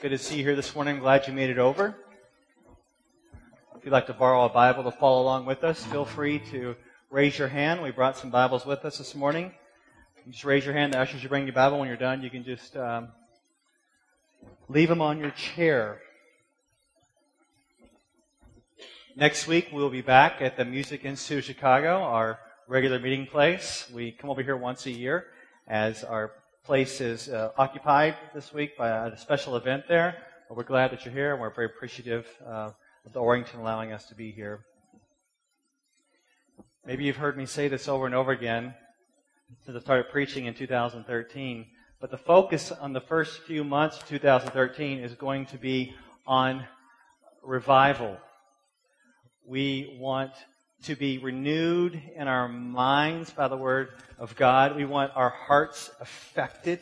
Good to see you here this morning. Glad you made it over. If you'd like to borrow a Bible to follow along with us, feel free to raise your hand. We brought some Bibles with us this morning. Just raise your hand. The ushers will bring you a Bible. When you're done, you can just um, leave them on your chair. Next week, we'll be back at the Music Institute of Chicago, our regular meeting place. We come over here once a year as our place is uh, occupied this week by a special event there. We're glad that you're here, and we're very appreciative uh, of the Orrington allowing us to be here. Maybe you've heard me say this over and over again since I started preaching in 2013, but the focus on the first few months of 2013 is going to be on revival. We want to be renewed in our minds by the Word of God. We want our hearts affected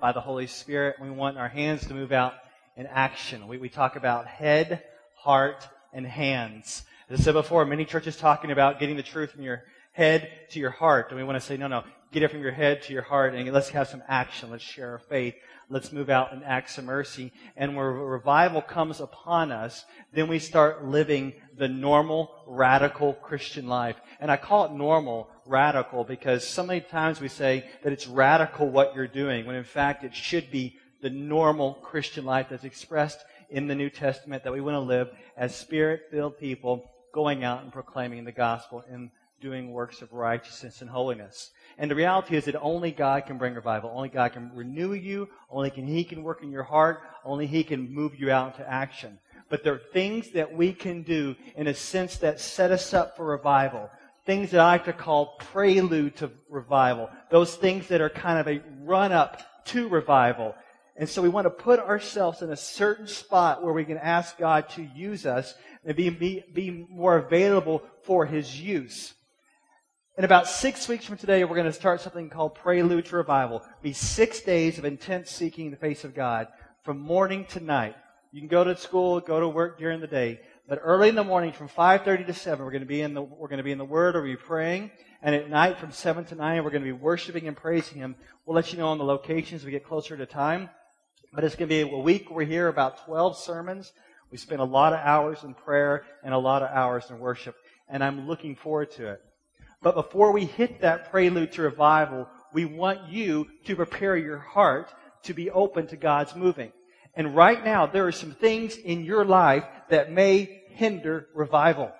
by the Holy Spirit. We want our hands to move out in action. We, we talk about head, heart, and hands. As I said before, many churches talking about getting the truth from your head to your heart. And we want to say, no, no, get it from your head to your heart and let's have some action. Let's share our faith. Let's move out in acts of mercy. And where revival comes upon us, then we start living the normal, radical Christian life. And I call it normal, radical, because so many times we say that it's radical what you're doing, when in fact it should be the normal Christian life that's expressed in the New Testament that we want to live as spirit filled people going out and proclaiming the gospel in doing works of righteousness and holiness. And the reality is that only God can bring revival. Only God can renew you. Only can He can work in your heart. Only He can move you out into action. But there are things that we can do in a sense that set us up for revival. Things that I like to call prelude to revival. Those things that are kind of a run up to revival. And so we want to put ourselves in a certain spot where we can ask God to use us and be, be, be more available for His use. In about six weeks from today, we're going to start something called Prelude to Revival. It'll be six days of intense seeking the face of God from morning to night. You can go to school, go to work during the day, but early in the morning from 5:30 to 7, we're going to be in the we're going to be in the Word, or we praying, and at night from 7 to 9, we're going to be worshiping and praising Him. We'll let you know on the locations we get closer to time, but it's going to be a week. We're here about 12 sermons. We spend a lot of hours in prayer and a lot of hours in worship, and I'm looking forward to it. But before we hit that prelude to revival, we want you to prepare your heart to be open to God's moving. And right now, there are some things in your life that may hinder revival.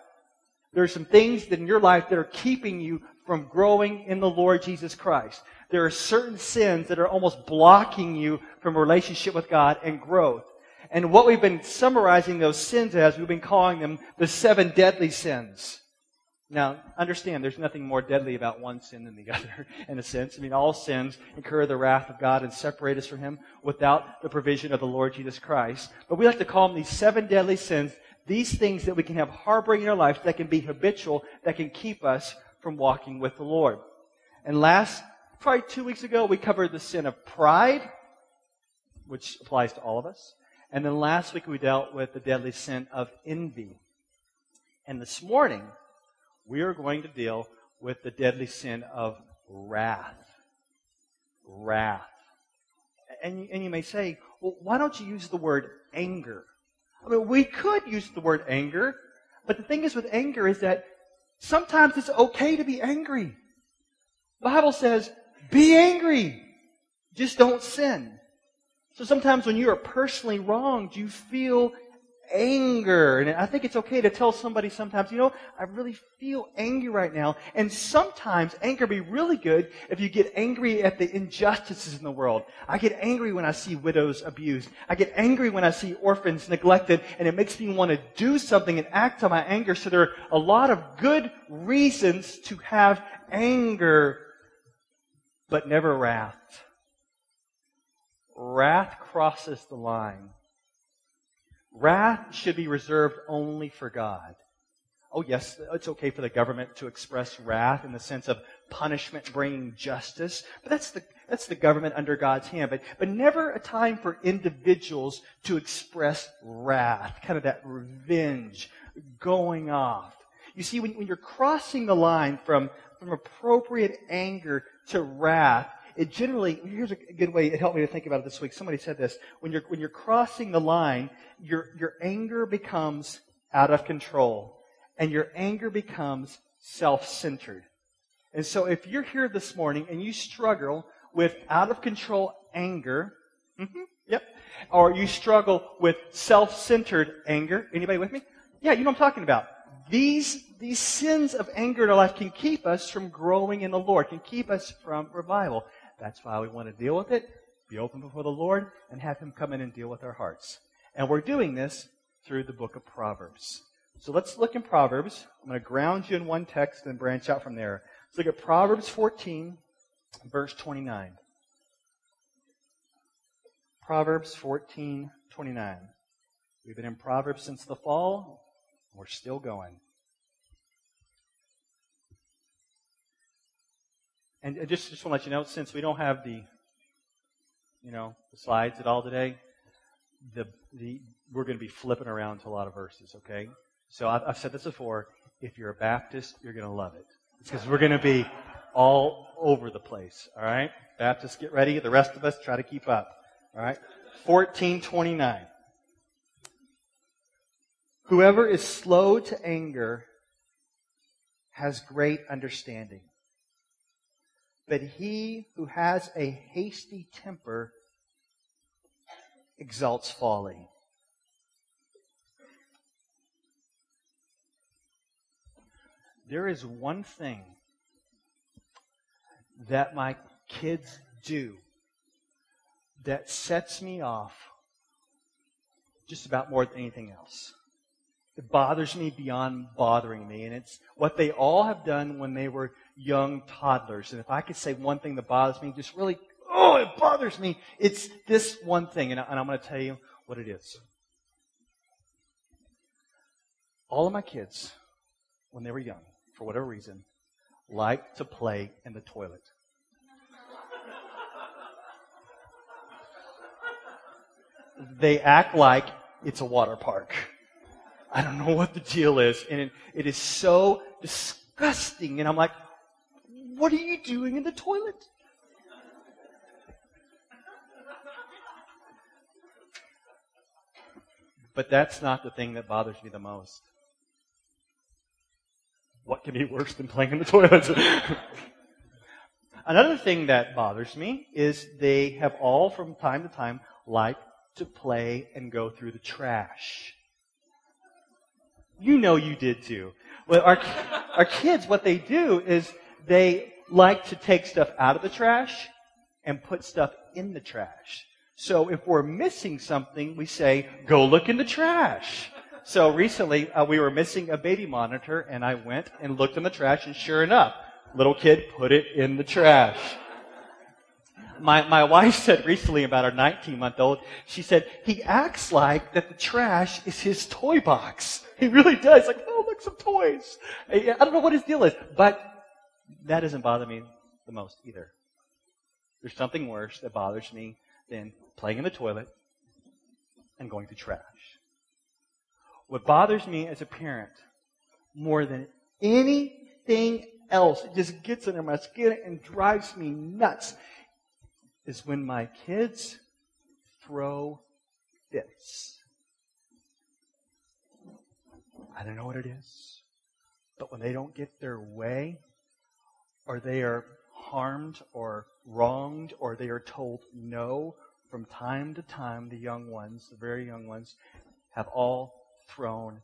There are some things in your life that are keeping you from growing in the Lord Jesus Christ. There are certain sins that are almost blocking you from relationship with God and growth. And what we've been summarizing those sins as, we've been calling them the seven deadly sins. Now, understand, there's nothing more deadly about one sin than the other, in a sense. I mean, all sins incur the wrath of God and separate us from Him without the provision of the Lord Jesus Christ. But we like to call them these seven deadly sins, these things that we can have harboring in our lives that can be habitual, that can keep us from walking with the Lord. And last, probably two weeks ago, we covered the sin of pride, which applies to all of us. And then last week we dealt with the deadly sin of envy. And this morning, we are going to deal with the deadly sin of wrath. Wrath. And, and you may say, well, why don't you use the word anger? I mean, we could use the word anger, but the thing is with anger is that sometimes it's okay to be angry. The Bible says, be angry. Just don't sin. So sometimes when you are personally wronged, you feel anger. And I think it's okay to tell somebody sometimes, you know, I really feel angry right now. And sometimes anger be really good if you get angry at the injustices in the world. I get angry when I see widows abused. I get angry when I see orphans neglected and it makes me want to do something and act on my anger. So there are a lot of good reasons to have anger, but never wrath. Wrath crosses the line Wrath should be reserved only for God. Oh, yes, it's okay for the government to express wrath in the sense of punishment bringing justice, but that's the, that's the government under God's hand. But, but never a time for individuals to express wrath, kind of that revenge going off. You see, when, when you're crossing the line from, from appropriate anger to wrath, it generally, here's a good way, it helped me to think about it this week. Somebody said this. When you're, when you're crossing the line, your, your anger becomes out of control. And your anger becomes self-centered. And so if you're here this morning and you struggle with out of control anger, mm-hmm, yep, or you struggle with self-centered anger, anybody with me? Yeah, you know what I'm talking about. These, these sins of anger in our life can keep us from growing in the Lord, can keep us from revival. That's why we want to deal with it, be open before the Lord, and have Him come in and deal with our hearts. And we're doing this through the book of Proverbs. So let's look in Proverbs. I'm going to ground you in one text and branch out from there. Let's look at Proverbs 14, verse 29. Proverbs 14, 29. We've been in Proverbs since the fall. We're still going. And just, just want to let you know, since we don't have the, you know, the slides at all today, the, the, we're going to be flipping around to a lot of verses, okay? So I've, I've said this before. If you're a Baptist, you're going to love it. Because we're going to be all over the place, all right? Baptists, get ready. The rest of us, try to keep up, all right? 1429. Whoever is slow to anger has great understanding. But he who has a hasty temper exalts folly. There is one thing that my kids do that sets me off just about more than anything else. It bothers me beyond bothering me. And it's what they all have done when they were young toddlers. And if I could say one thing that bothers me, just really, oh, it bothers me, it's this one thing. And, I, and I'm going to tell you what it is. All of my kids, when they were young, for whatever reason, liked to play in the toilet. they act like it's a water park. I don't know what the deal is. And it, it is so disgusting. And I'm like, what are you doing in the toilet? But that's not the thing that bothers me the most. What can be worse than playing in the toilet? Another thing that bothers me is they have all, from time to time, liked to play and go through the trash. You know you did too. Well, our, our kids, what they do is they like to take stuff out of the trash and put stuff in the trash. So if we're missing something, we say, go look in the trash. So recently, uh, we were missing a baby monitor and I went and looked in the trash and sure enough, little kid put it in the trash my, my wife said recently about our 19 month old, she said, he acts like that the trash is his toy box. He really does. Like, oh, look, some toys. I don't know what his deal is, but that doesn't bother me the most either. There's something worse that bothers me than playing in the toilet and going to trash. What bothers me as a parent more than anything else, it just gets under my skin and drives me nuts, is when my kids throw fits. I don't know what it is, but when they don't get their way, or they are harmed or wronged, or they are told no, from time to time, the young ones, the very young ones, have all thrown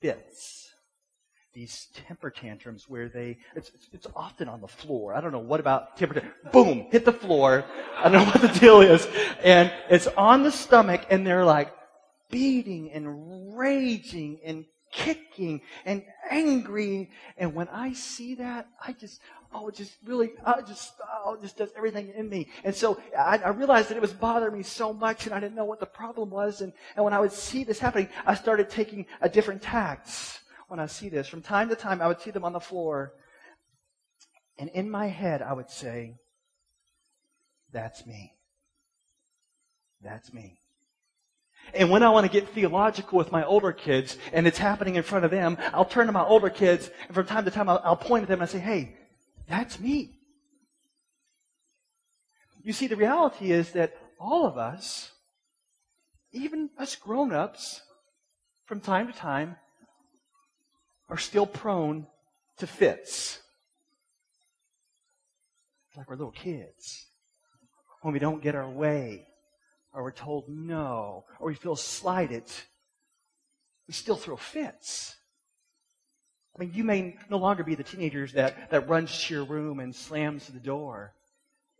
fits these temper tantrums where they, it's, it's often on the floor. I don't know what about temper tantrum. Boom, hit the floor. I don't know what the deal is. And it's on the stomach and they're like beating and raging and kicking and angry. And when I see that, I just, oh, it just really, I just, oh, it just does everything in me. And so I, I, realized that it was bothering me so much and I didn't know what the problem was. And, and when I would see this happening, I started taking a different tact when I see this. From time to time, I would see them on the floor. And in my head, I would say, that's me. That's me. And when I want to get theological with my older kids and it's happening in front of them, I'll turn to my older kids and from time to time I'll, I'll point at them and I say, hey, that's me. You see, the reality is that all of us, even us grown ups, from time to time, are still prone to fits. like we're little kids. When we don't get our way, or we're told no, or we feel slighted, we still throw fits. I mean, you may no longer be the teenagers that, that runs to your room and slams the door,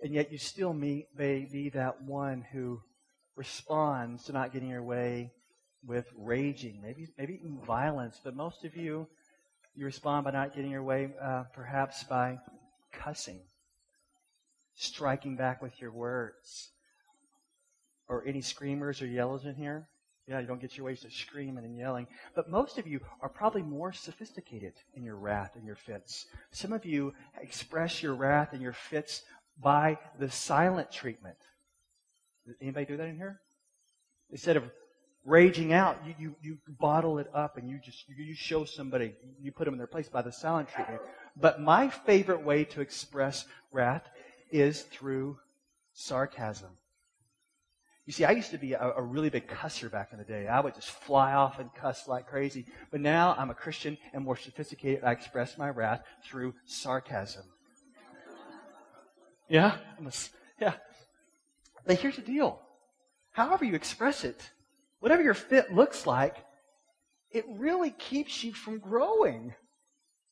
and yet you still may, may be that one who responds to not getting your way with raging, maybe maybe even violence. But most of you, you respond by not getting your way, uh, perhaps by cussing, striking back with your words. Or any screamers or yellers in here? Yeah, you don't get your ways to screaming and yelling. But most of you are probably more sophisticated in your wrath and your fits. Some of you express your wrath and your fits by the silent treatment. Anybody do that in here? Instead of raging out, you, you, you bottle it up and you just you show somebody, you put them in their place by the silent treatment. But my favorite way to express wrath is through sarcasm. You see, I used to be a, a, really big cusser back in the day. I would just fly off and cuss like crazy. But now I'm a Christian and more sophisticated. I express my wrath through sarcasm. Yeah? A, yeah. But here's the deal. However you express it, whatever your fit looks like, it really keeps you from growing.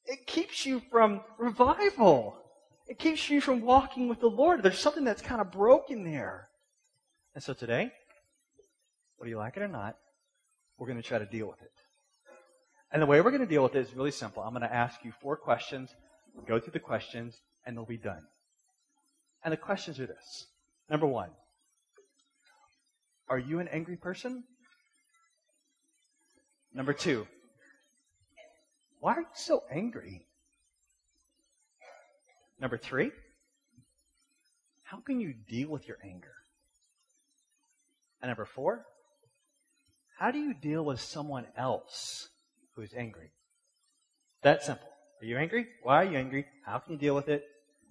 It keeps you from revival. It keeps you from walking with the Lord. There's something that's kind of broken there. And so today, whether you like it or not, we're going to try to deal with it. And the way we're going to deal with it is really simple. I'm going to ask you four questions, go through the questions, and they'll be done. And the questions are this. Number one, are you an angry person? Number two, why are you so angry? Number three, how can you deal with your anger? And number four, how do you deal with someone else who is angry? That simple. Are you angry? Why are you angry? How can you deal with it?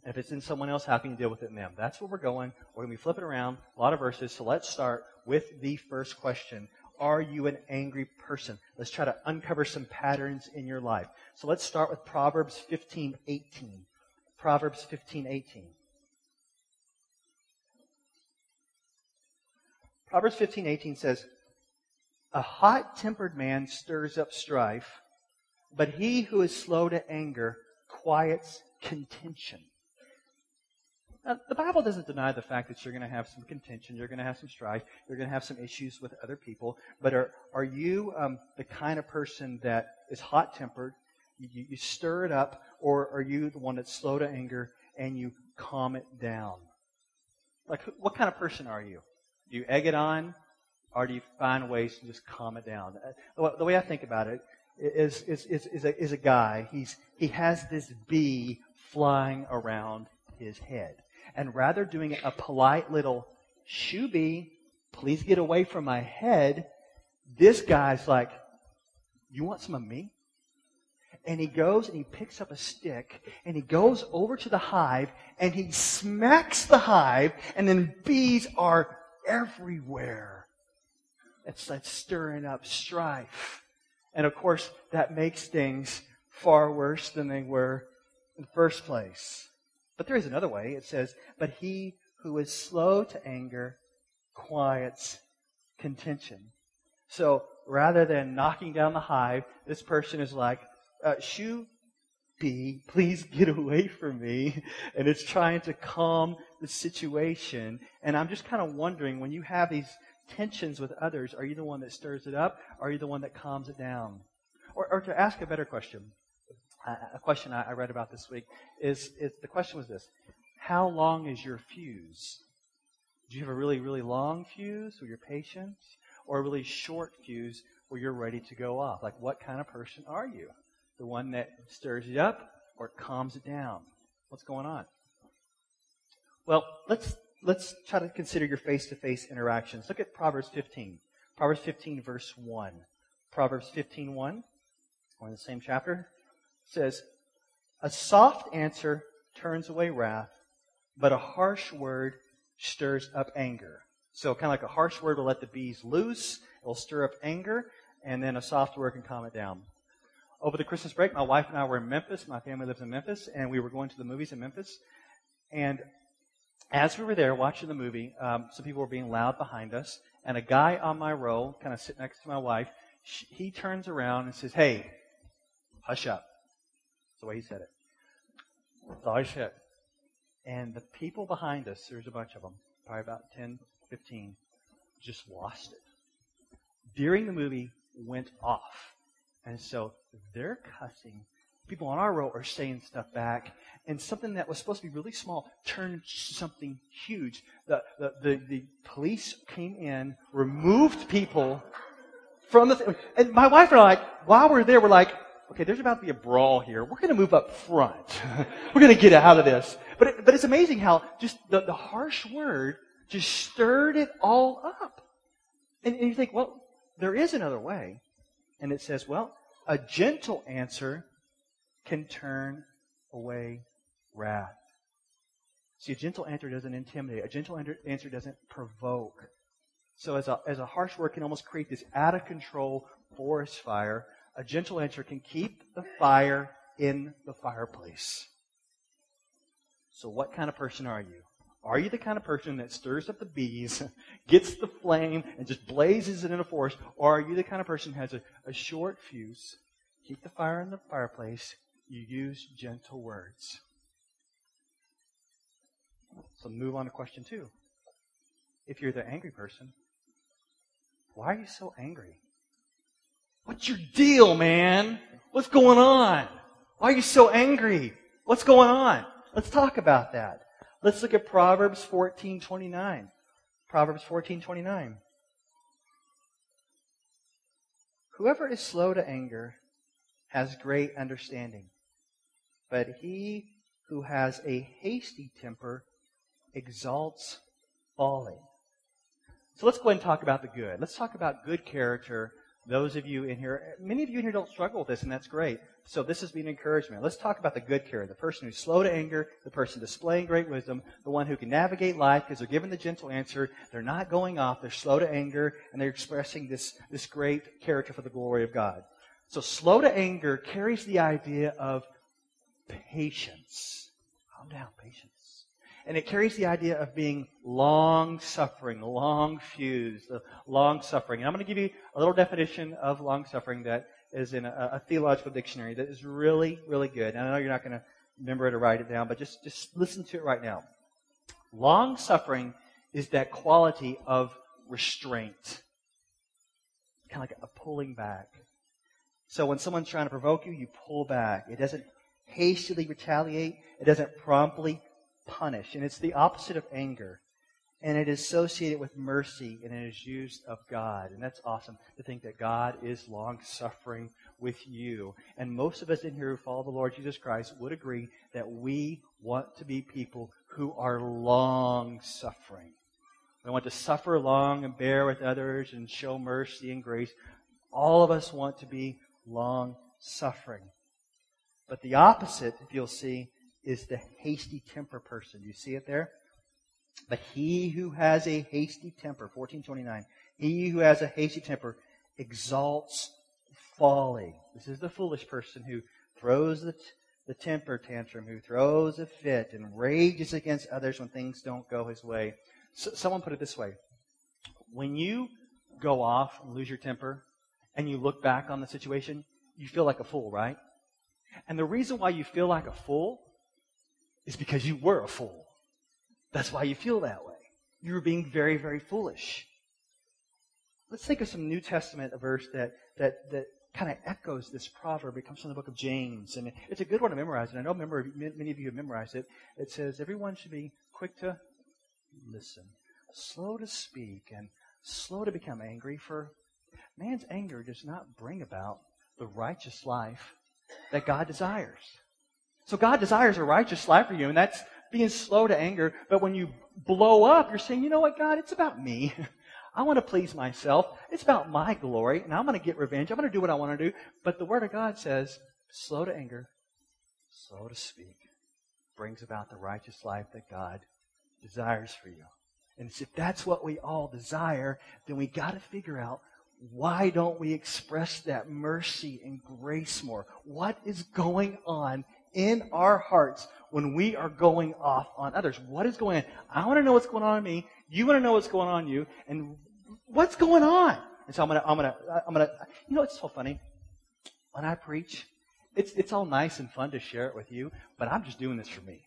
And if it's in someone else, how can you deal with it in them? That's where we're going. We're going to be flipping around a lot of verses. So let's start with the first question. Are you an angry person? Let's try to uncover some patterns in your life. So let's start with Proverbs 15, 18. Proverbs 15, 18. Proverbs 15, 18 says, A hot tempered man stirs up strife, but he who is slow to anger quiets contention. Now, the Bible doesn't deny the fact that you're going to have some contention, you're going to have some strife, you're going to have some issues with other people. But are, are you um, the kind of person that is hot tempered, you, you stir it up, or are you the one that's slow to anger and you calm it down? Like, what kind of person are you? Do you egg it on, or do you find ways to just calm it down? Uh, the way I think about it is, is, is, is, a, is a guy. He's, he has this bee flying around his head. And rather doing a polite little shooby, please get away from my head, this guy's like, you want some of me? And he goes and he picks up a stick and he goes over to the hive and he smacks the hive and then bees are everywhere. It's like stirring up strife. And of course, that makes things far worse than they were in the first place. But there is another way. It says, But he who is slow to anger quiets contention. So rather than knocking down the hive, this person is like, uh, Shoo, bee, please get away from me. And it's trying to calm the situation. And I'm just kind of wondering when you have these tensions with others, are you the one that stirs it up? Or are you the one that calms it down? Or, or to ask a better question, a question I, read about this week is, is the question was this: How long is your fuse? Do you have a really, really long fuse where your patience? or a really short fuse where you're ready to go off? Like, what kind of person are you? The one that stirs it up or calms it down? What's going on? Well, let's let's try to consider your face-to-face interactions. Look at Proverbs 15. Proverbs 15, verse 1. Proverbs 15, 1. We're in the same chapter says, A soft answer turns away wrath, but a harsh word stirs up anger. So kind of like a harsh word will let the bees loose. It'll stir up anger, and then a soft word can calm it down. Over the Christmas break, my wife and I were in Memphis. My family lives in Memphis, and we were going to the movies in Memphis. And as we were there watching the movie, um, some people were being loud behind us, and a guy on my row, kind of sitting next to my wife, he turns around and says, "Hey, hush up." That's the way he said it. That's all he said. And the people behind us, there's a bunch of them, probably about 10, 15, just lost it. During the movie, went off. And so they're cussing. People on our row are saying stuff back. And something that was supposed to be really small turned something huge. The, the, the, the police came in, removed people from the. And my wife and I, like, while we're there, we're like, okay, there's about to be a brawl here. We're going to move up front. we're going to get out of this. But, it, but it's amazing how just the, the harsh word just stirred it all up. And, and you think, well, there is another way. And it says, well, a gentle answer can turn away wrath. See, a gentle answer doesn't intimidate. A gentle answer doesn't provoke. So as a, as a harsh word can almost create this out of control forest fire, a gentle answer can keep the fire in the fireplace. So what kind of person are you? Are you the kind of person that stirs up the bees, gets the flame, and just blazes it in a forest? Or are you the kind of person who has a, a short fuse, keep the fire in the fireplace, you use gentle words? So move on to question two. If you're the angry person, why are you so angry? What's your deal, man? What's going on? Why are you so angry? What's going on? Let's talk about that. Let's look at Proverbs 14:29. Proverbs 14:29. Whoever is slow to anger has great understanding, but he who has a hasty temper exalts folly. So let's go ahead and talk about the good. Let's talk about good character. Those of you in here, many of you in here don't struggle with this, and that's great. So this has been encouragement. Let's talk about the good character, the person who's slow to anger, the person displaying great wisdom, the one who can navigate life because they're given the gentle answer. They're not going off. They're slow to anger, and they're expressing this, this great character for the glory of God. So slow to anger carries the idea of patience. Calm down, patience. And it carries the idea of being long suffering, long fused, uh, long suffering. And I'm going to give you a little definition of long suffering that is in a, a theological dictionary that is really, really good. And I know you're not going to remember it or write it down, but just, just listen to it right now. Long suffering is that quality of restraint. Kind of like a pulling back. So when someone's trying to provoke you, you pull back. It doesn't hastily retaliate. It doesn't promptly punish. And it's the opposite of anger. And it is associated with mercy and it is used of God. And that's awesome to think that God is long suffering with you. And most of us in here who follow the Lord Jesus Christ would agree that we want to be people who are long suffering. We want to suffer long and bear with others and show mercy and grace. All of us want to be long suffering. But the opposite, if you'll see, is the hasty temper person. You see it there? But he who has a hasty temper, 1429, he who has a hasty temper exalts folly. This is the foolish person who throws the, t- the temper tantrum, who throws a fit and rages against others when things don't go his way. So, someone put it this way. When you go off and lose your temper and you look back on the situation, you feel like a fool, right? And the reason why you feel like a fool is because you were a fool. That's why you feel that way. You were being very, very foolish. Let's think of some New Testament verse that that that kind of echoes this proverb. It comes from the book of James, and it's a good one to memorize. And I know many of you have memorized it. It says, "Everyone should be quick to listen, slow to speak, and slow to become angry. For man's anger does not bring about the righteous life that God desires." So God desires a righteous life for you, and that's being slow to anger. But when you blow up, you're saying, you know what, God, it's about me. I want to please myself. It's about my glory, and I'm going to get revenge. I'm going to do what I want to do. But the Word of God says, slow to anger, slow to speak, brings about the righteous life that God desires for you. And if that's what we all desire, then we got to figure out why don't we express that mercy and grace more? What is going on in our hearts when we are going off on others? What is going on? I want to know what's going on in me. You want to know what's going on in you. And what's going on? And so I'm gonna, I'm gonna, I'm gonna, you know, it's so funny. When I preach, it's, it's all nice and fun to share it with you, but I'm just doing this for me.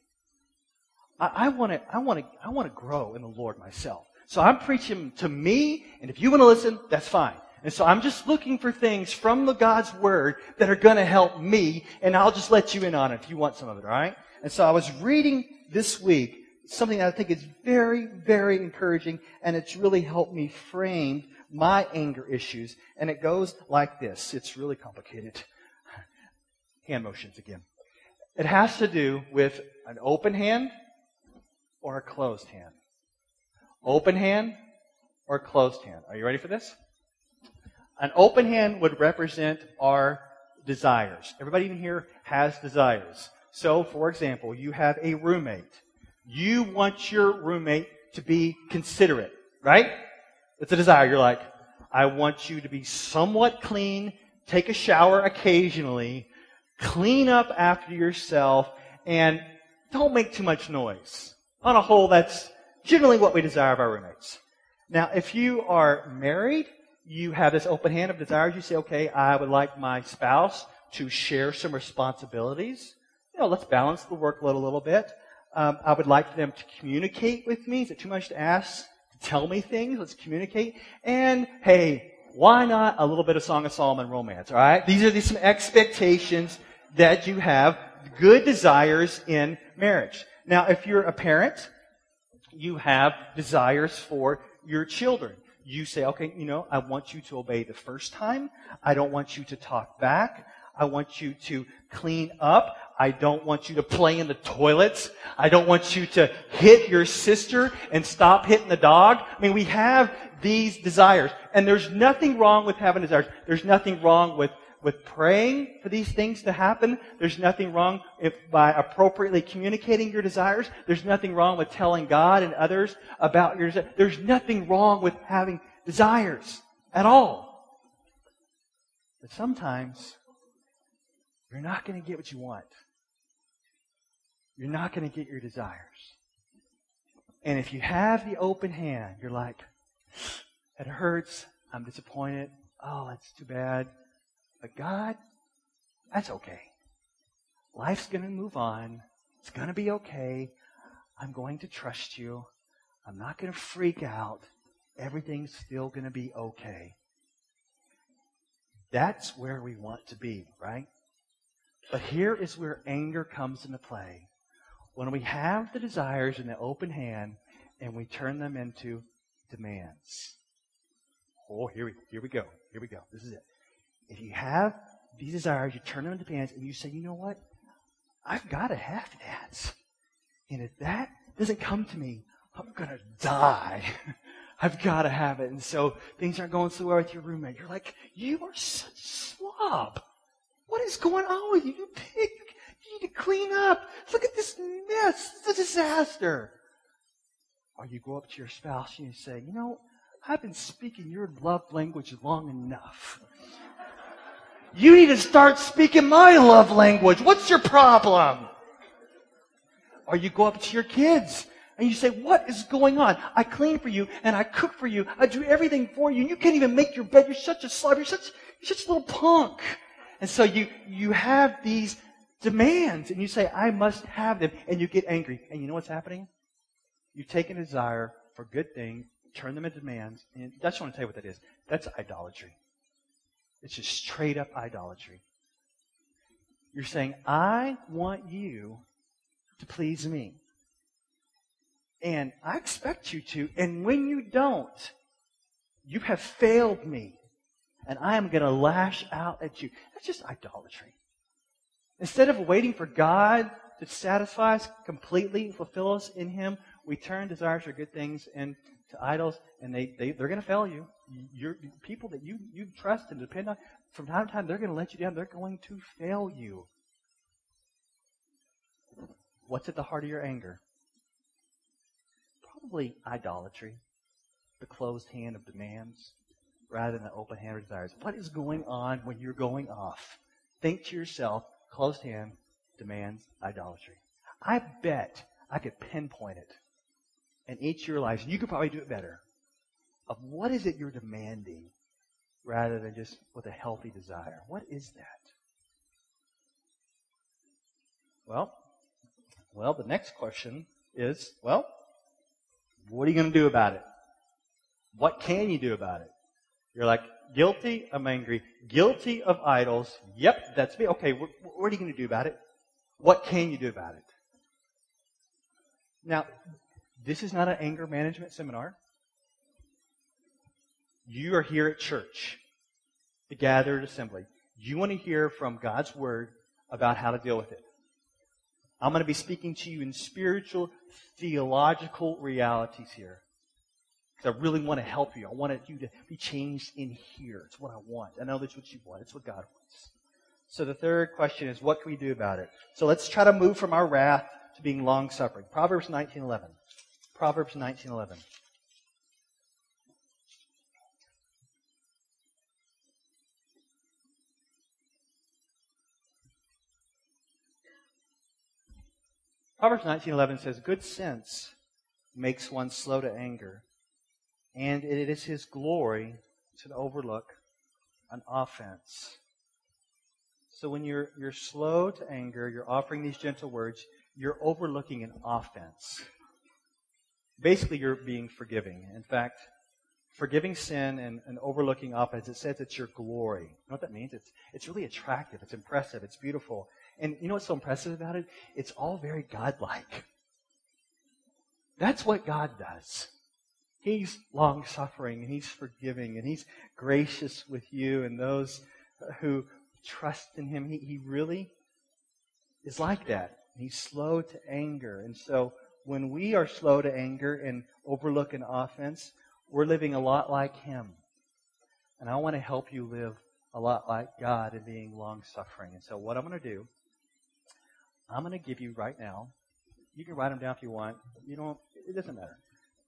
I want to, I want to, I want to grow in the Lord myself. So I'm preaching to me, and if you want to listen, that's fine. And so I'm just looking for things from the God's Word that are going to help me, and I'll just let you in on it if you want some of it, alright? And so I was reading this week something that I think is very, very encouraging, and it's really helped me frame my anger issues. And it goes like this. It's really complicated. Hand motions again. It has to do with an open hand or a closed hand. Open hand or closed hand. Are you ready for this? An open hand would represent our desires. Everybody in here has desires. So, for example, you have a roommate. You want your roommate to be considerate, right? It's a desire. You're like, I want you to be somewhat clean, take a shower occasionally, clean up after yourself, and don't make too much noise. On a whole, that's generally what we desire of our roommates. Now, if you are married, you have this open hand of desires. You say, okay, I would like my spouse to share some responsibilities. You know, let's balance the workload a little bit. Um, I would like them to communicate with me. Is it too much to ask? To tell me things? Let's communicate. And hey, why not a little bit of Song of Solomon romance? All right, these are these, some expectations that you have, good desires in marriage. Now, if you're a parent, you have desires for your children. You say, okay, you know, I want you to obey the first time. I don't want you to talk back. I want you to clean up. I don't want you to play in the toilets. I don't want you to hit your sister and stop hitting the dog. I mean, we have these desires. And there's nothing wrong with having desires. There's nothing wrong with with praying for these things to happen. There's nothing wrong if by appropriately communicating your desires. There's nothing wrong with telling God and others about your desires. There's nothing wrong with having desires at all. But sometimes you're not going to get what you want. You're not going to get your desires. And if you have the open hand, you're like, it hurts. I'm disappointed. Oh, that's too bad. But God, that's okay. Life's going to move on. It's going to be okay. I'm going to trust you. I'm not going to freak out. Everything's still going to be okay. That's where we want to be, right? But here is where anger comes into play. When we have the desires in the open hand and we turn them into demands. Oh, here we, here we go. Here we go. This is it. If you have these desires, you turn them into demands and you say, you know what? I've got to have that. And if that doesn't come to me, I'm going to die. I've got to have it. And so things aren't going so well with your roommate. You're like, you are such a slob. What is going on with you? You pig. You need to clean up. Look at this mess. It's a disaster. Or you go up to your spouse and you say, you know, I've been speaking your love language long enough. You need to start speaking my love language. What's your problem? Or you go up to your kids and you say, What is going on? I clean for you and I cook for you. I do everything for you. And you can't even make your bed. You're such a slob. You're such, you're such a little punk. And so you, you have these demands and you say, I must have them. And you get angry. And you know what's happening? You take a desire for good things, turn them into demands. And that's what I want to tell you what that is. That's idolatry. It's just straight up idolatry. You're saying, I want you to please me. And I expect you to. And when you don't, you have failed me. And I am going to lash out at you. That's just idolatry. Instead of waiting for God to satisfy us completely, fulfill us in Him, we turn desires for good things into idols, and they, they, they're going to fail you. Your people that you, you trust and depend on, from time to time, they're going to let you down. They're going to fail you. What's at the heart of your anger? probably idolatry, the closed hand of demands rather than the open hand of desires. What is going on when you're going off? Think to yourself, closed hand demands idolatry. I bet I could pinpoint it in each of your lives, and you could probably do it better, of what is it you're demanding rather than just with a healthy desire. What is that? Well, well, the next question is, well, what are you going to do about it? What can you do about it? You're like, guilty, I'm angry. Guilty of idols. Yep, that's me. Okay, what, what are you going to do about it? What can you do about it? Now, this is not an anger management seminar. You are here at church, the gathered assembly. You want to hear from God's Word about how to deal with it. I'm going to be speaking to you in spiritual, theological realities here. Because I really want to help you. I want you to be changed in here. It's what I want. I know that's what you want. It's what God wants. So the third question is, what can we do about it? So let's try to move from our wrath to being long suffering. Proverbs 19:11. Proverbs 19:11. Proverbs 19:11 says, "Good sense makes one slow to anger, and it is his glory to overlook an offense." So when you're you're slow to anger, you're offering these gentle words, you're overlooking an offense. Basically, you're being forgiving. In fact, forgiving sin and, and overlooking offense, it says it's your glory. You know what that means? It's, it's really attractive. It's impressive. It's beautiful. And you know what's so impressive about it? It's all very godlike. That's what God does. He's long suffering and he's forgiving and he's gracious with you and those who trust in him. He, he really is like that. He's slow to anger. And so when we are slow to anger and overlook an offense, we're living a lot like him. And I want to help you live a lot like God in being long suffering. And so what I'm going to do, I'm going to give you right now, you can write them down if you want. You don't, it doesn't matter.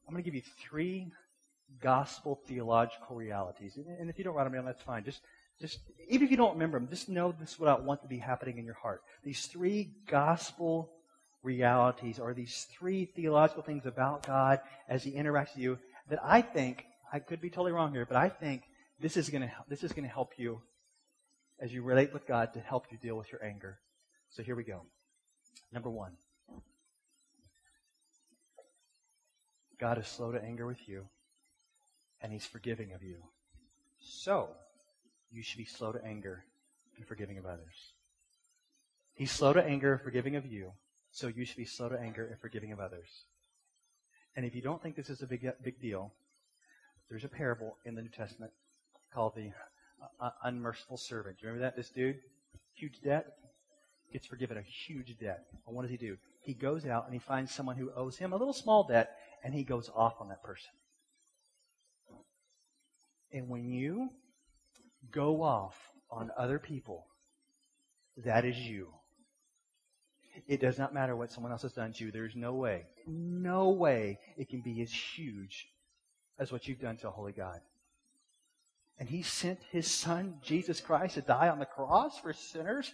I'm going to give you three gospel theological realities. And if you don't write them down, that's fine. Just, just, even if you don't remember them, just know this is what I want to be happening in your heart. These three gospel realities or these three theological things about God as He interacts with you that I think, I could be totally wrong here, but I think this is going to, this is going to help you as you relate with God to help you deal with your anger. So here we go. Number one. God is slow to anger with you, and He's forgiving of you. So, you should be slow to anger and forgiving of others. He's slow to anger, forgiving of you, so you should be slow to anger and forgiving of others. And if you don't think this is a big, big deal, there's a parable in the New Testament called the uh, unmerciful servant. Do you remember that? This dude, huge debt, gets forgiven a huge debt. And what does he do? He goes out and he finds someone who owes him a little small debt, and he goes off on that person. And when you go off on other people, that is you. It does not matter what someone else has done to you. There's no way, no way it can be as huge as what you've done to a holy God. And he sent his son, Jesus Christ, to die on the cross for sinners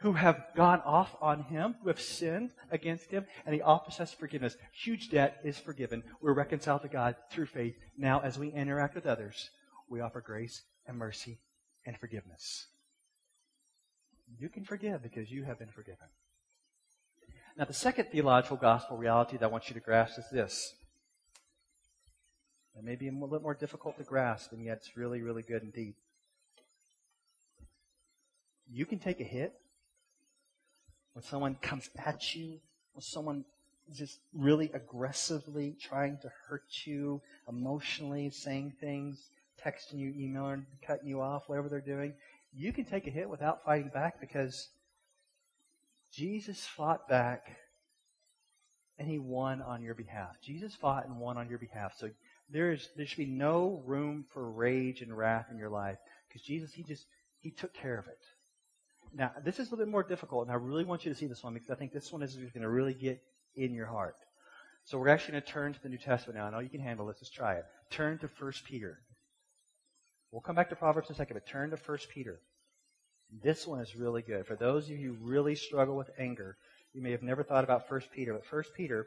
who have gone off on him, who have sinned against him, and he offers us forgiveness. Huge debt is forgiven. We're reconciled to God through faith. Now, as we interact with others, we offer grace and mercy and forgiveness. You can forgive because you have been forgiven. Now, the second theological gospel reality that I want you to grasp is this. It may be a little bit more difficult to grasp, and yet it's really, really good indeed. You can take a hit when someone comes at you, when someone is just really aggressively trying to hurt you emotionally, saying things, texting you, emailing, cutting you off, whatever they're doing. You can take a hit without fighting back because Jesus fought back and he won on your behalf. Jesus fought and won on your behalf. So there is there should be no room for rage and wrath in your life because Jesus he just he took care of it. Now this is a little bit more difficult, and I really want you to see this one because I think this one is going to really get in your heart. So we're actually going to turn to the New Testament now. I know you can handle this. Let's try it. Turn to 1 Peter. We'll come back to Proverbs in a second, but turn to 1 Peter. This one is really good. For those of you who really struggle with anger, you may have never thought about 1 Peter, but 1 Peter,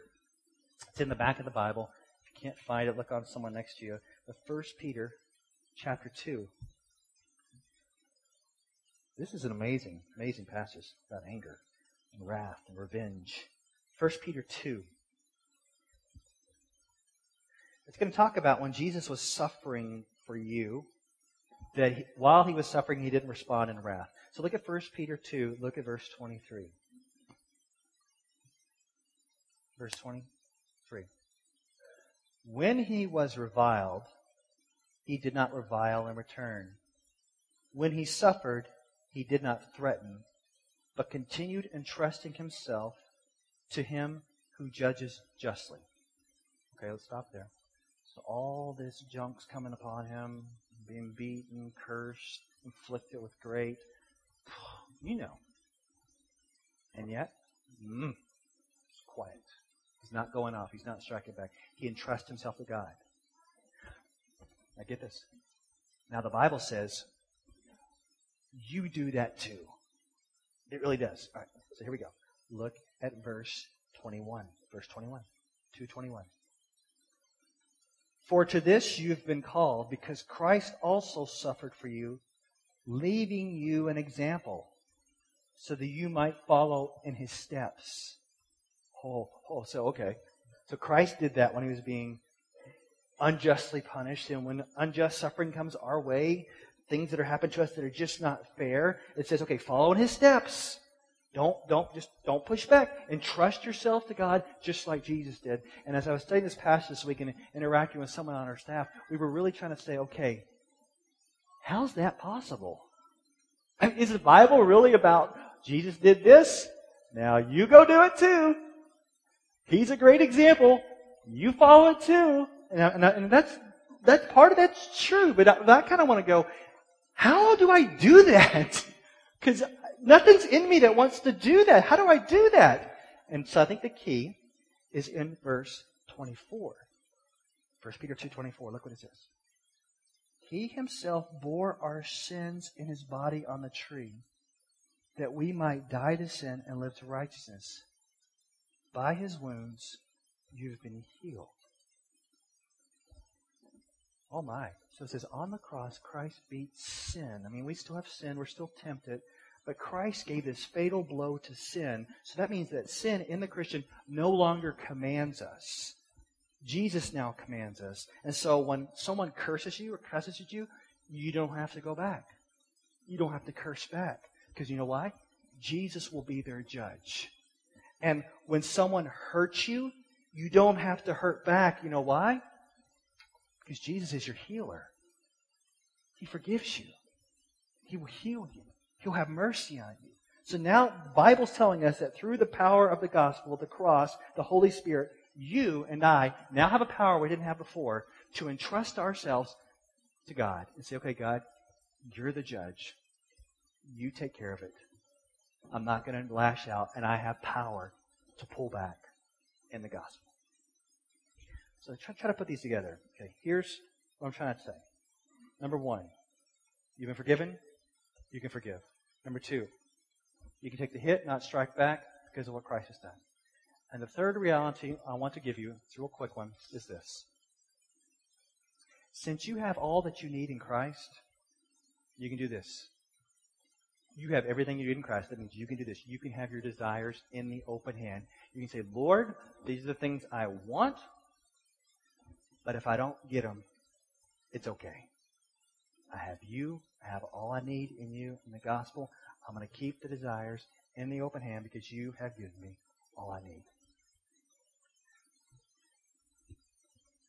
it's in the back of the Bible. If you can't find it, look on someone next to you. But 1 Peter chapter 2. This is an amazing, amazing passage about anger and wrath and revenge. 1 Peter 2. It's going to talk about when Jesus was suffering for you, that he, while he was suffering, he didn't respond in wrath. So look at 1 Peter 2, look at verse 23. Verse 23. When he was reviled, he did not revile in return. When he suffered, he did not threaten, but continued entrusting himself to him who judges justly. Okay, let's stop there. So all this junk's coming upon him, being beaten, cursed, inflicted with great, you know. And yet, mm, quiet. He's not going off. He's not striking back. He entrusts himself to God. Now get this. Now the Bible says, you do that too. It really does. All right, so here we go. Look at verse 21. Verse 21. 221. For to this you've been called, because Christ also suffered for you, leaving you an example, so that you might follow in his steps. Oh, oh, so okay. So Christ did that when he was being unjustly punished, and when unjust suffering comes our way, things that are happening to us that are just not fair, it says, okay, follow in his steps. Don't, don't, just don't push back and trust yourself to God just like Jesus did. And as I was studying this passage this week and interacting with someone on our staff, we were really trying to say, okay, how's that possible? I mean, is the Bible really about Jesus did this? Now you go do it too. He's a great example. You follow it too. And, and, and that's, that's part of that's true, but I, I kind of want to go, how do I do that? Because nothing's in me that wants to do that. How do I do that? And so I think the key is in verse 24. 1 Peter 2.24. Look what it says. He himself bore our sins in his body on the tree, that we might die to sin and live to righteousness. By his wounds you've been healed. Oh my. So it says, on the cross, Christ beat sin. I mean, we still have sin. We're still tempted. But Christ gave this fatal blow to sin. So that means that sin in the Christian no longer commands us. Jesus now commands us. And so when someone curses you or cusses at you, you don't have to go back. You don't have to curse back. Because you know why? Jesus will be their judge. And when someone hurts you, you don't have to hurt back. You know why? Because Jesus is your healer. He forgives you. He will heal you. He'll have mercy on you. So now the Bible's telling us that through the power of the gospel, the cross, the Holy Spirit, you and I now have a power we didn't have before to entrust ourselves to God and say, okay, God, you're the judge. You take care of it. I'm not going to lash out, and I have power to pull back in the gospel. So try, try to put these together. Okay, here's what I'm trying to say. Number one, you've been forgiven, you can forgive. Number two, you can take the hit, not strike back because of what Christ has done. And the third reality I want to give you, it's a real quick one, is this. Since you have all that you need in Christ, you can do this. You have everything you need in Christ. That means you can do this. You can have your desires in the open hand. You can say, Lord, these are the things I want, but if I don't get them, it's okay. I have you. I have all I need in you in the gospel. I'm going to keep the desires in the open hand because you have given me all I need.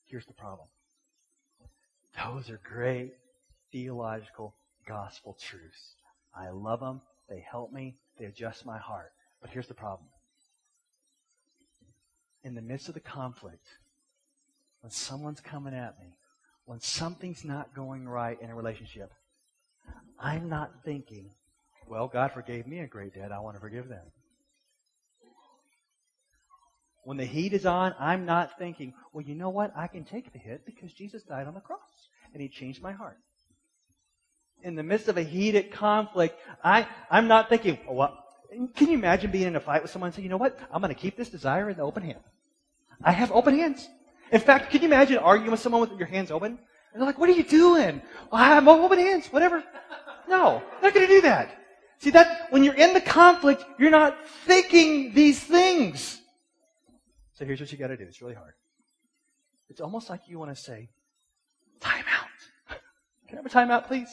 Here's the problem. Those are great theological gospel truths. I love them. They help me. They adjust my heart. But here's the problem. In the midst of the conflict, when someone's coming at me, when something's not going right in a relationship, I'm not thinking, well, God forgave me a great debt. I want to forgive them. When the heat is on, I'm not thinking, well, you know what? I can take the hit because Jesus died on the cross and he changed my heart. In the midst of a heated conflict, I, I'm not thinking, oh, well, can you imagine being in a fight with someone and saying, you know what? I'm going to keep this desire in the open hand. I have open hands. In fact, can you imagine arguing with someone with your hands open? And they're like, what are you doing? Well, I have open hands, whatever. No, not going to do that. See that when you're in the conflict, you're not thinking these things. So here's what you got to do. It's really hard. It's almost like you want to say, time out. Can I have a time out, please?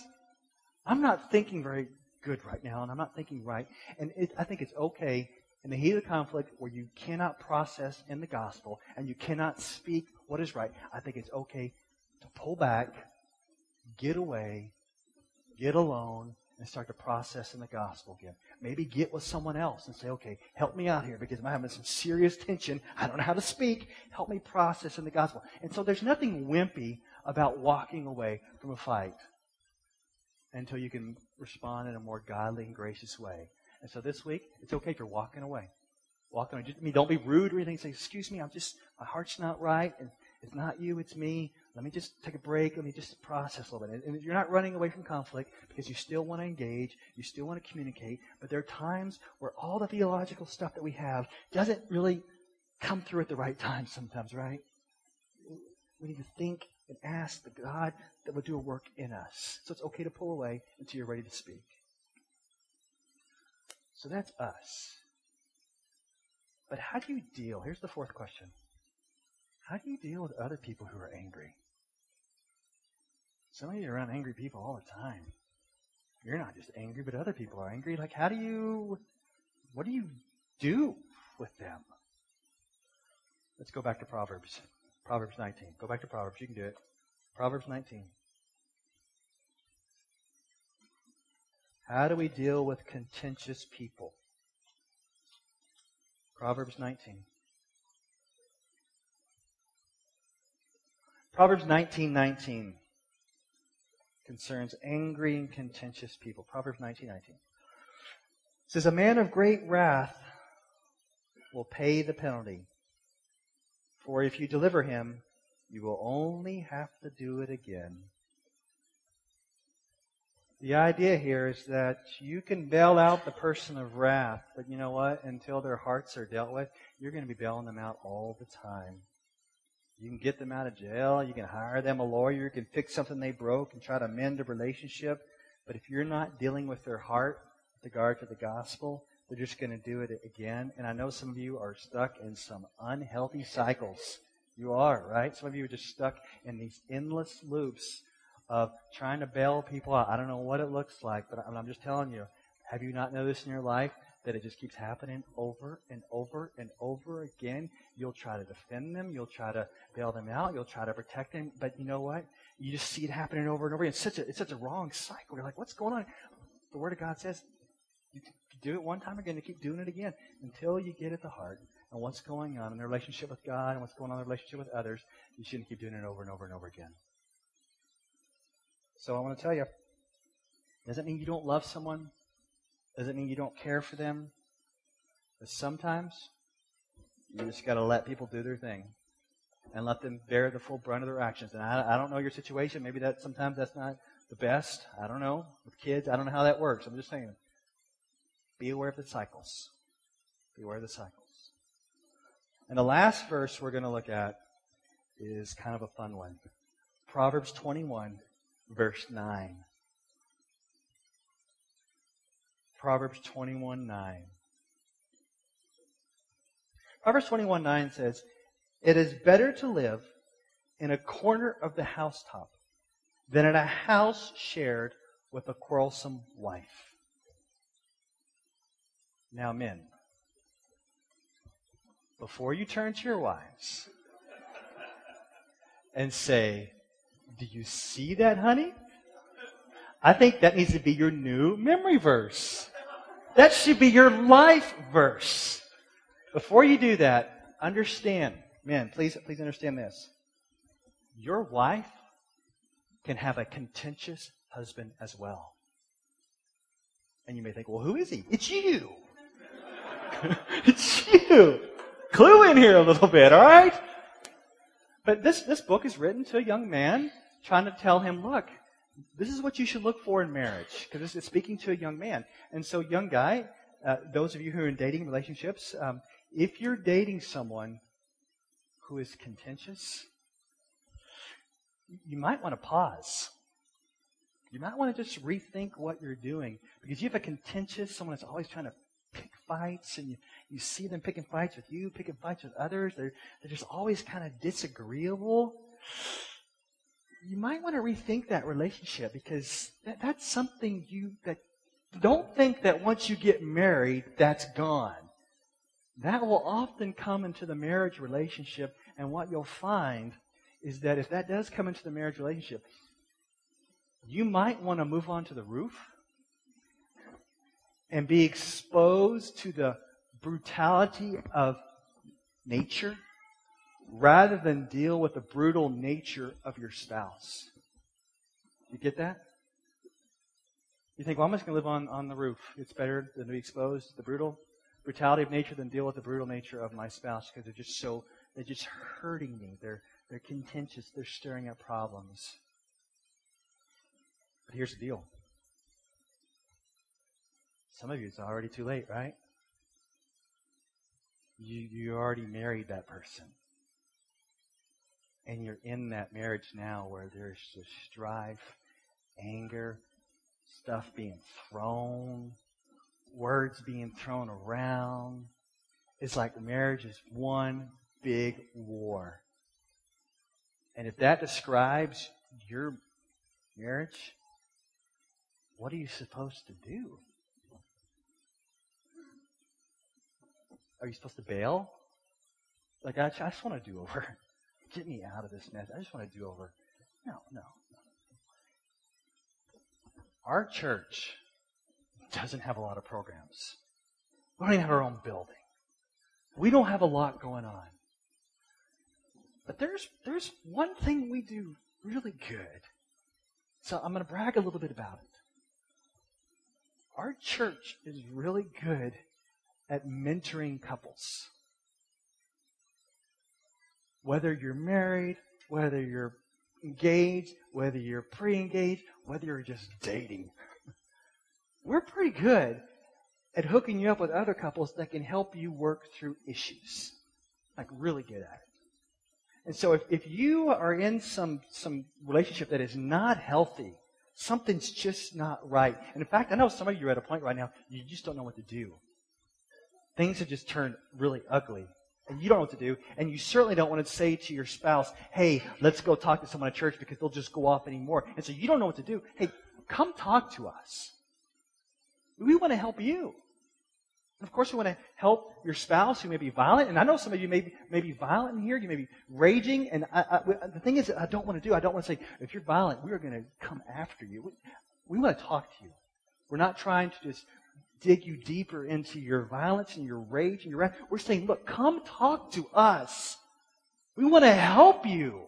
I'm not thinking very good right now, and I'm not thinking right. And it, I think it's okay in the heat of the conflict where you cannot process in the gospel and you cannot speak what is right. I think it's okay to pull back, get away, get alone, and start to process in the gospel again. Maybe get with someone else and say, okay, help me out here because I'm having some serious tension. I don't know how to speak. Help me process in the gospel. And so there's nothing wimpy about walking away from a fight until you can respond in a more godly and gracious way. And so this week, it's okay if you're walking away. Walking away. Just, I mean, don't be rude or anything. Say, excuse me, I'm just, my heart's not right, and it's not you, it's me. Let me just take a break. Let me just process a little bit. And you're not running away from conflict because you still want to engage. You still want to communicate. But there are times where all the theological stuff that we have doesn't really come through at the right time sometimes, right? We need to think and ask the God that would do a work in us. So it's okay to pull away until you're ready to speak. So that's us. But how do you deal? Here's the fourth question. How do you deal with other people who are angry? Some of you are around angry people all the time. You're not just angry, but other people are angry. Like, how do you, what do you do with them? Let's go back to Proverbs. Proverbs 19. Go back to Proverbs. You can do it. Proverbs 19. How do we deal with contentious people? Proverbs 19. Proverbs 19:19 19 concerns angry and contentious people. Proverbs 19:19 19. says a man of great wrath will pay the penalty. For if you deliver him, you will only have to do it again. The idea here is that you can bail out the person of wrath, but you know what? Until their hearts are dealt with, you're going to be bailing them out all the time. You can get them out of jail. You can hire them a lawyer. You can fix something they broke and try to mend a relationship. But if you're not dealing with their heart with regard to the gospel, they're just going to do it again. And I know some of you are stuck in some unhealthy cycles. You are, right? Some of you are just stuck in these endless loops of trying to bail people out. I don't know what it looks like, but I'm just telling you. Have you not noticed in your life that it just keeps happening over and over and over again. You'll try to defend them. You'll try to bail them out. You'll try to protect them. But you know what? You just see it happening over and over again. It's such a, it's such a wrong cycle. You're like, what's going on? The Word of God says, you do it one time again, you keep doing it again until you get at the heart and what's going on in the relationship with God and what's going on in the relationship with others. You shouldn't keep doing it over and over and over again. So I want to tell you, does it mean you don't love someone? Doesn't mean you don't care for them. But sometimes you just got to let people do their thing and let them bear the full brunt of their actions. And I, I don't know your situation. Maybe that sometimes that's not the best. I don't know. With kids, I don't know how that works. I'm just saying. Be aware of the cycles. Be aware of the cycles. And the last verse we're going to look at is kind of a fun one. Proverbs 21, verse 9. Proverbs 21 9. Proverbs 21 9 says, It is better to live in a corner of the housetop than in a house shared with a quarrelsome wife. Now, men, before you turn to your wives and say, Do you see that, honey? I think that needs to be your new memory verse. That should be your life verse. Before you do that, understand, man, please, please understand this. Your wife can have a contentious husband as well. And you may think, well, who is he? It's you. it's you. clue in here a little bit, all right? But this, this book is written to a young man trying to tell him, look, this is what you should look for in marriage, because it's speaking to a young man. And so, young guy, uh, those of you who are in dating relationships, um, if you're dating someone who is contentious, you might want to pause. You might want to just rethink what you're doing because you have a contentious, someone that's always trying to pick fights, and you, you see them picking fights with you, picking fights with others. They're, they're just always kind of disagreeable. You might want to rethink that relationship because that, that's something you that don't think that once you get married, that's gone. That will often come into the marriage relationship, and what you'll find is that if that does come into the marriage relationship, you might want to move on to the roof and be exposed to the brutality of nature rather than deal with the brutal nature of your spouse. You get that? You think, well, I'm just going to live on, on the roof. It's better than to be exposed to the brutal brutality of nature than deal with the brutal nature of my spouse because they're just so, they're just hurting me. They're, they're contentious. They're stirring up problems. But here's the deal. Some of you, it's already too late, right? You, you already married that person. And you're in that marriage now where there's just strife, anger, stuff being thrown, words being thrown around. It's like marriage is one big war. And if that describes your marriage, what are you supposed to do? Are you supposed to bail? Like, I just want to do over. Get me out of this mess. I just want to do over. No, no. Our church doesn't have a lot of programs. We don't even have our own building. We don't have a lot going on. But there's, there's one thing we do really good. So I'm going to brag a little bit about it. Our church is really good at mentoring couples. Whether you're married, whether you're engaged, whether you're pre engaged, whether you're just dating. We're pretty good at hooking you up with other couples that can help you work through issues. Like, really good at it. And so if, if you are in some, some relationship that is not healthy, something's just not right. And in fact, I know some of you are at a point right now, you just don't know what to do. Things have just turned really ugly. And you don't know what to do. And you certainly don't want to say to your spouse, hey, let's go talk to someone at church because they'll just go off anymore. And so you don't know what to do. Hey, come talk to us. We want to help you. And of course, we want to help your spouse who may be violent. And I know some of you may be, may be violent in here. You may be raging. And I, I, the thing is, I don't want to do, I don't want to say, if you're violent, we are going to come after you. We, we want to talk to you. We're not trying to just dig you deeper into your violence and your rage and your wrath. We're saying, look, come talk to us. We want to help you.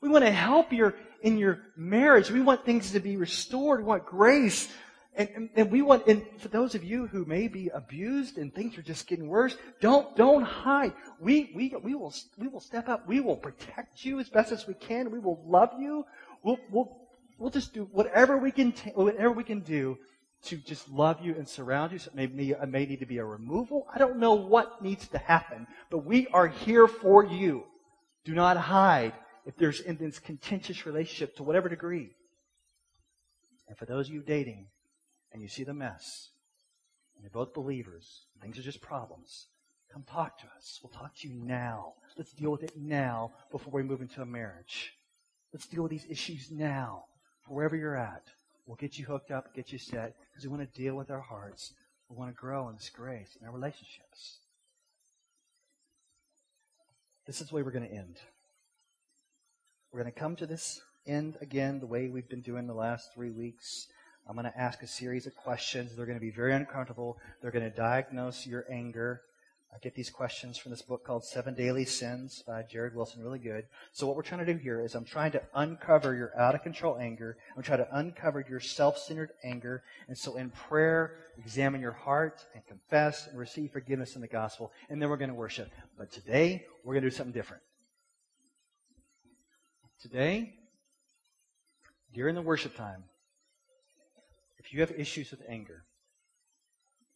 We want to help your in your marriage. We want things to be restored. We want grace. And, and, and, we want, and for those of you who may be abused and things are just getting worse, don't, don't hide. We, we, we will, we will step up. We will protect you as best as we can. We will love you. We'll, we'll, we'll just do whatever we can, whatever we can do to just love you and surround you. So it may need to be a removal. I don't know what needs to happen, but we are here for you. Do not hide if there's in this contentious relationship to whatever degree. And for those of you dating and you see the mess, and you're both believers, things are just problems, come talk to us. We'll talk to you now. Let's deal with it now before we move into a marriage. Let's deal with these issues now, wherever you're at. We'll get you hooked up, get you set, because we want to deal with our hearts. We want to grow in this grace in our relationships. This is the way we're going to end. We're going to come to this end again the way we've been doing the last three weeks. I'm going to ask a series of questions. They're going to be very uncomfortable. They're going to diagnose your anger. I get these questions from this book called Seven Daily Sins by Jared Wilson, really good. So what we're trying to do here is I'm trying to uncover your out of control anger. I'm trying to uncover your self-centered anger. And so in prayer, examine your heart and confess and receive forgiveness in the gospel. And then we're going to worship. But today, we're going to do something different. Today, during the worship time, if you have issues with anger,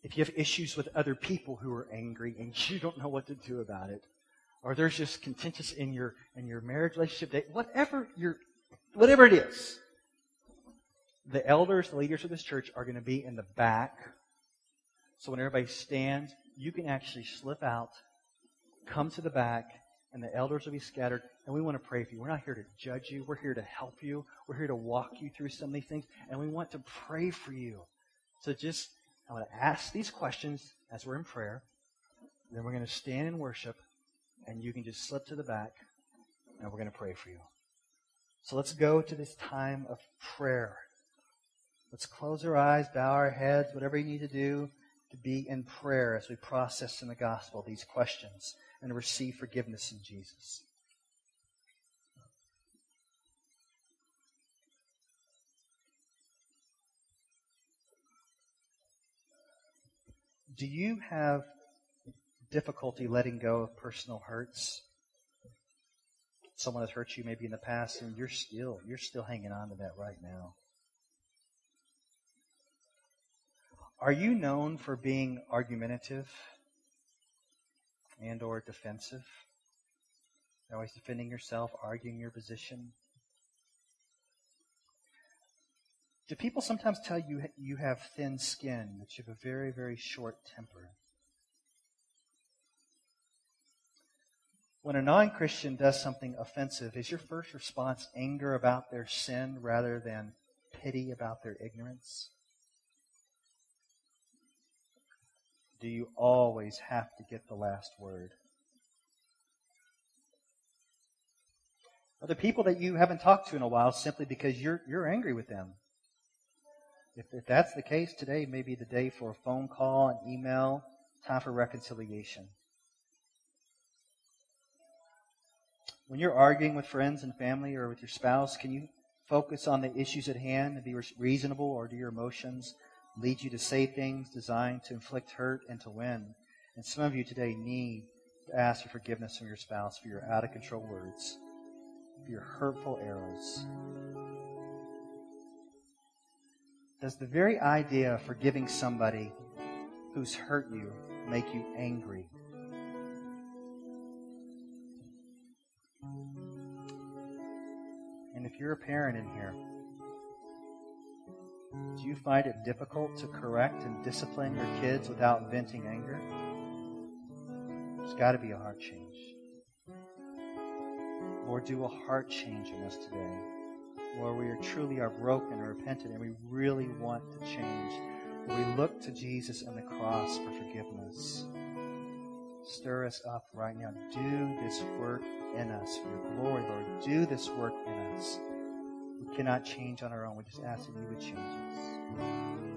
if you have issues with other people who are angry and you don't know what to do about it, or there's just contentious in your in your marriage relationship, whatever your whatever it is, the elders, the leaders of this church are going to be in the back. So when everybody stands, you can actually slip out, come to the back, and the elders will be scattered. And we want to pray for you. We're not here to judge you. We're here to help you. We're here to walk you through some of these things, and we want to pray for you. So just I'm going to ask these questions as we're in prayer. Then we're going to stand and worship, and you can just slip to the back, and we're going to pray for you. So let's go to this time of prayer. Let's close our eyes, bow our heads, whatever you need to do to be in prayer as we process in the gospel these questions and receive forgiveness in Jesus. Do you have difficulty letting go of personal hurts? Someone has hurt you maybe in the past and you're still you're still hanging on to that right now. Are you known for being argumentative and or defensive? always defending yourself, arguing your position? Do people sometimes tell you you have thin skin, that you have a very, very short temper? When a non Christian does something offensive, is your first response anger about their sin rather than pity about their ignorance? Do you always have to get the last word? Are there people that you haven't talked to in a while simply because you're, you're angry with them? If, if that's the case, today may be the day for a phone call, an email, time for reconciliation. When you're arguing with friends and family or with your spouse, can you focus on the issues at hand and be reasonable, or do your emotions lead you to say things designed to inflict hurt and to win? And some of you today need to ask for forgiveness from your spouse for your out of control words, for your hurtful arrows. Does the very idea of forgiving somebody who's hurt you make you angry? And if you're a parent in here, do you find it difficult to correct and discipline your kids without venting anger? There's got to be a heart change. Lord, do a heart change in us today. Lord, we are truly are broken and repentant and we really want to change. We look to Jesus and the cross for forgiveness. Stir us up right now. Do this work in us for your glory, Lord. Do this work in us. We cannot change on our own. We just ask that you would change us.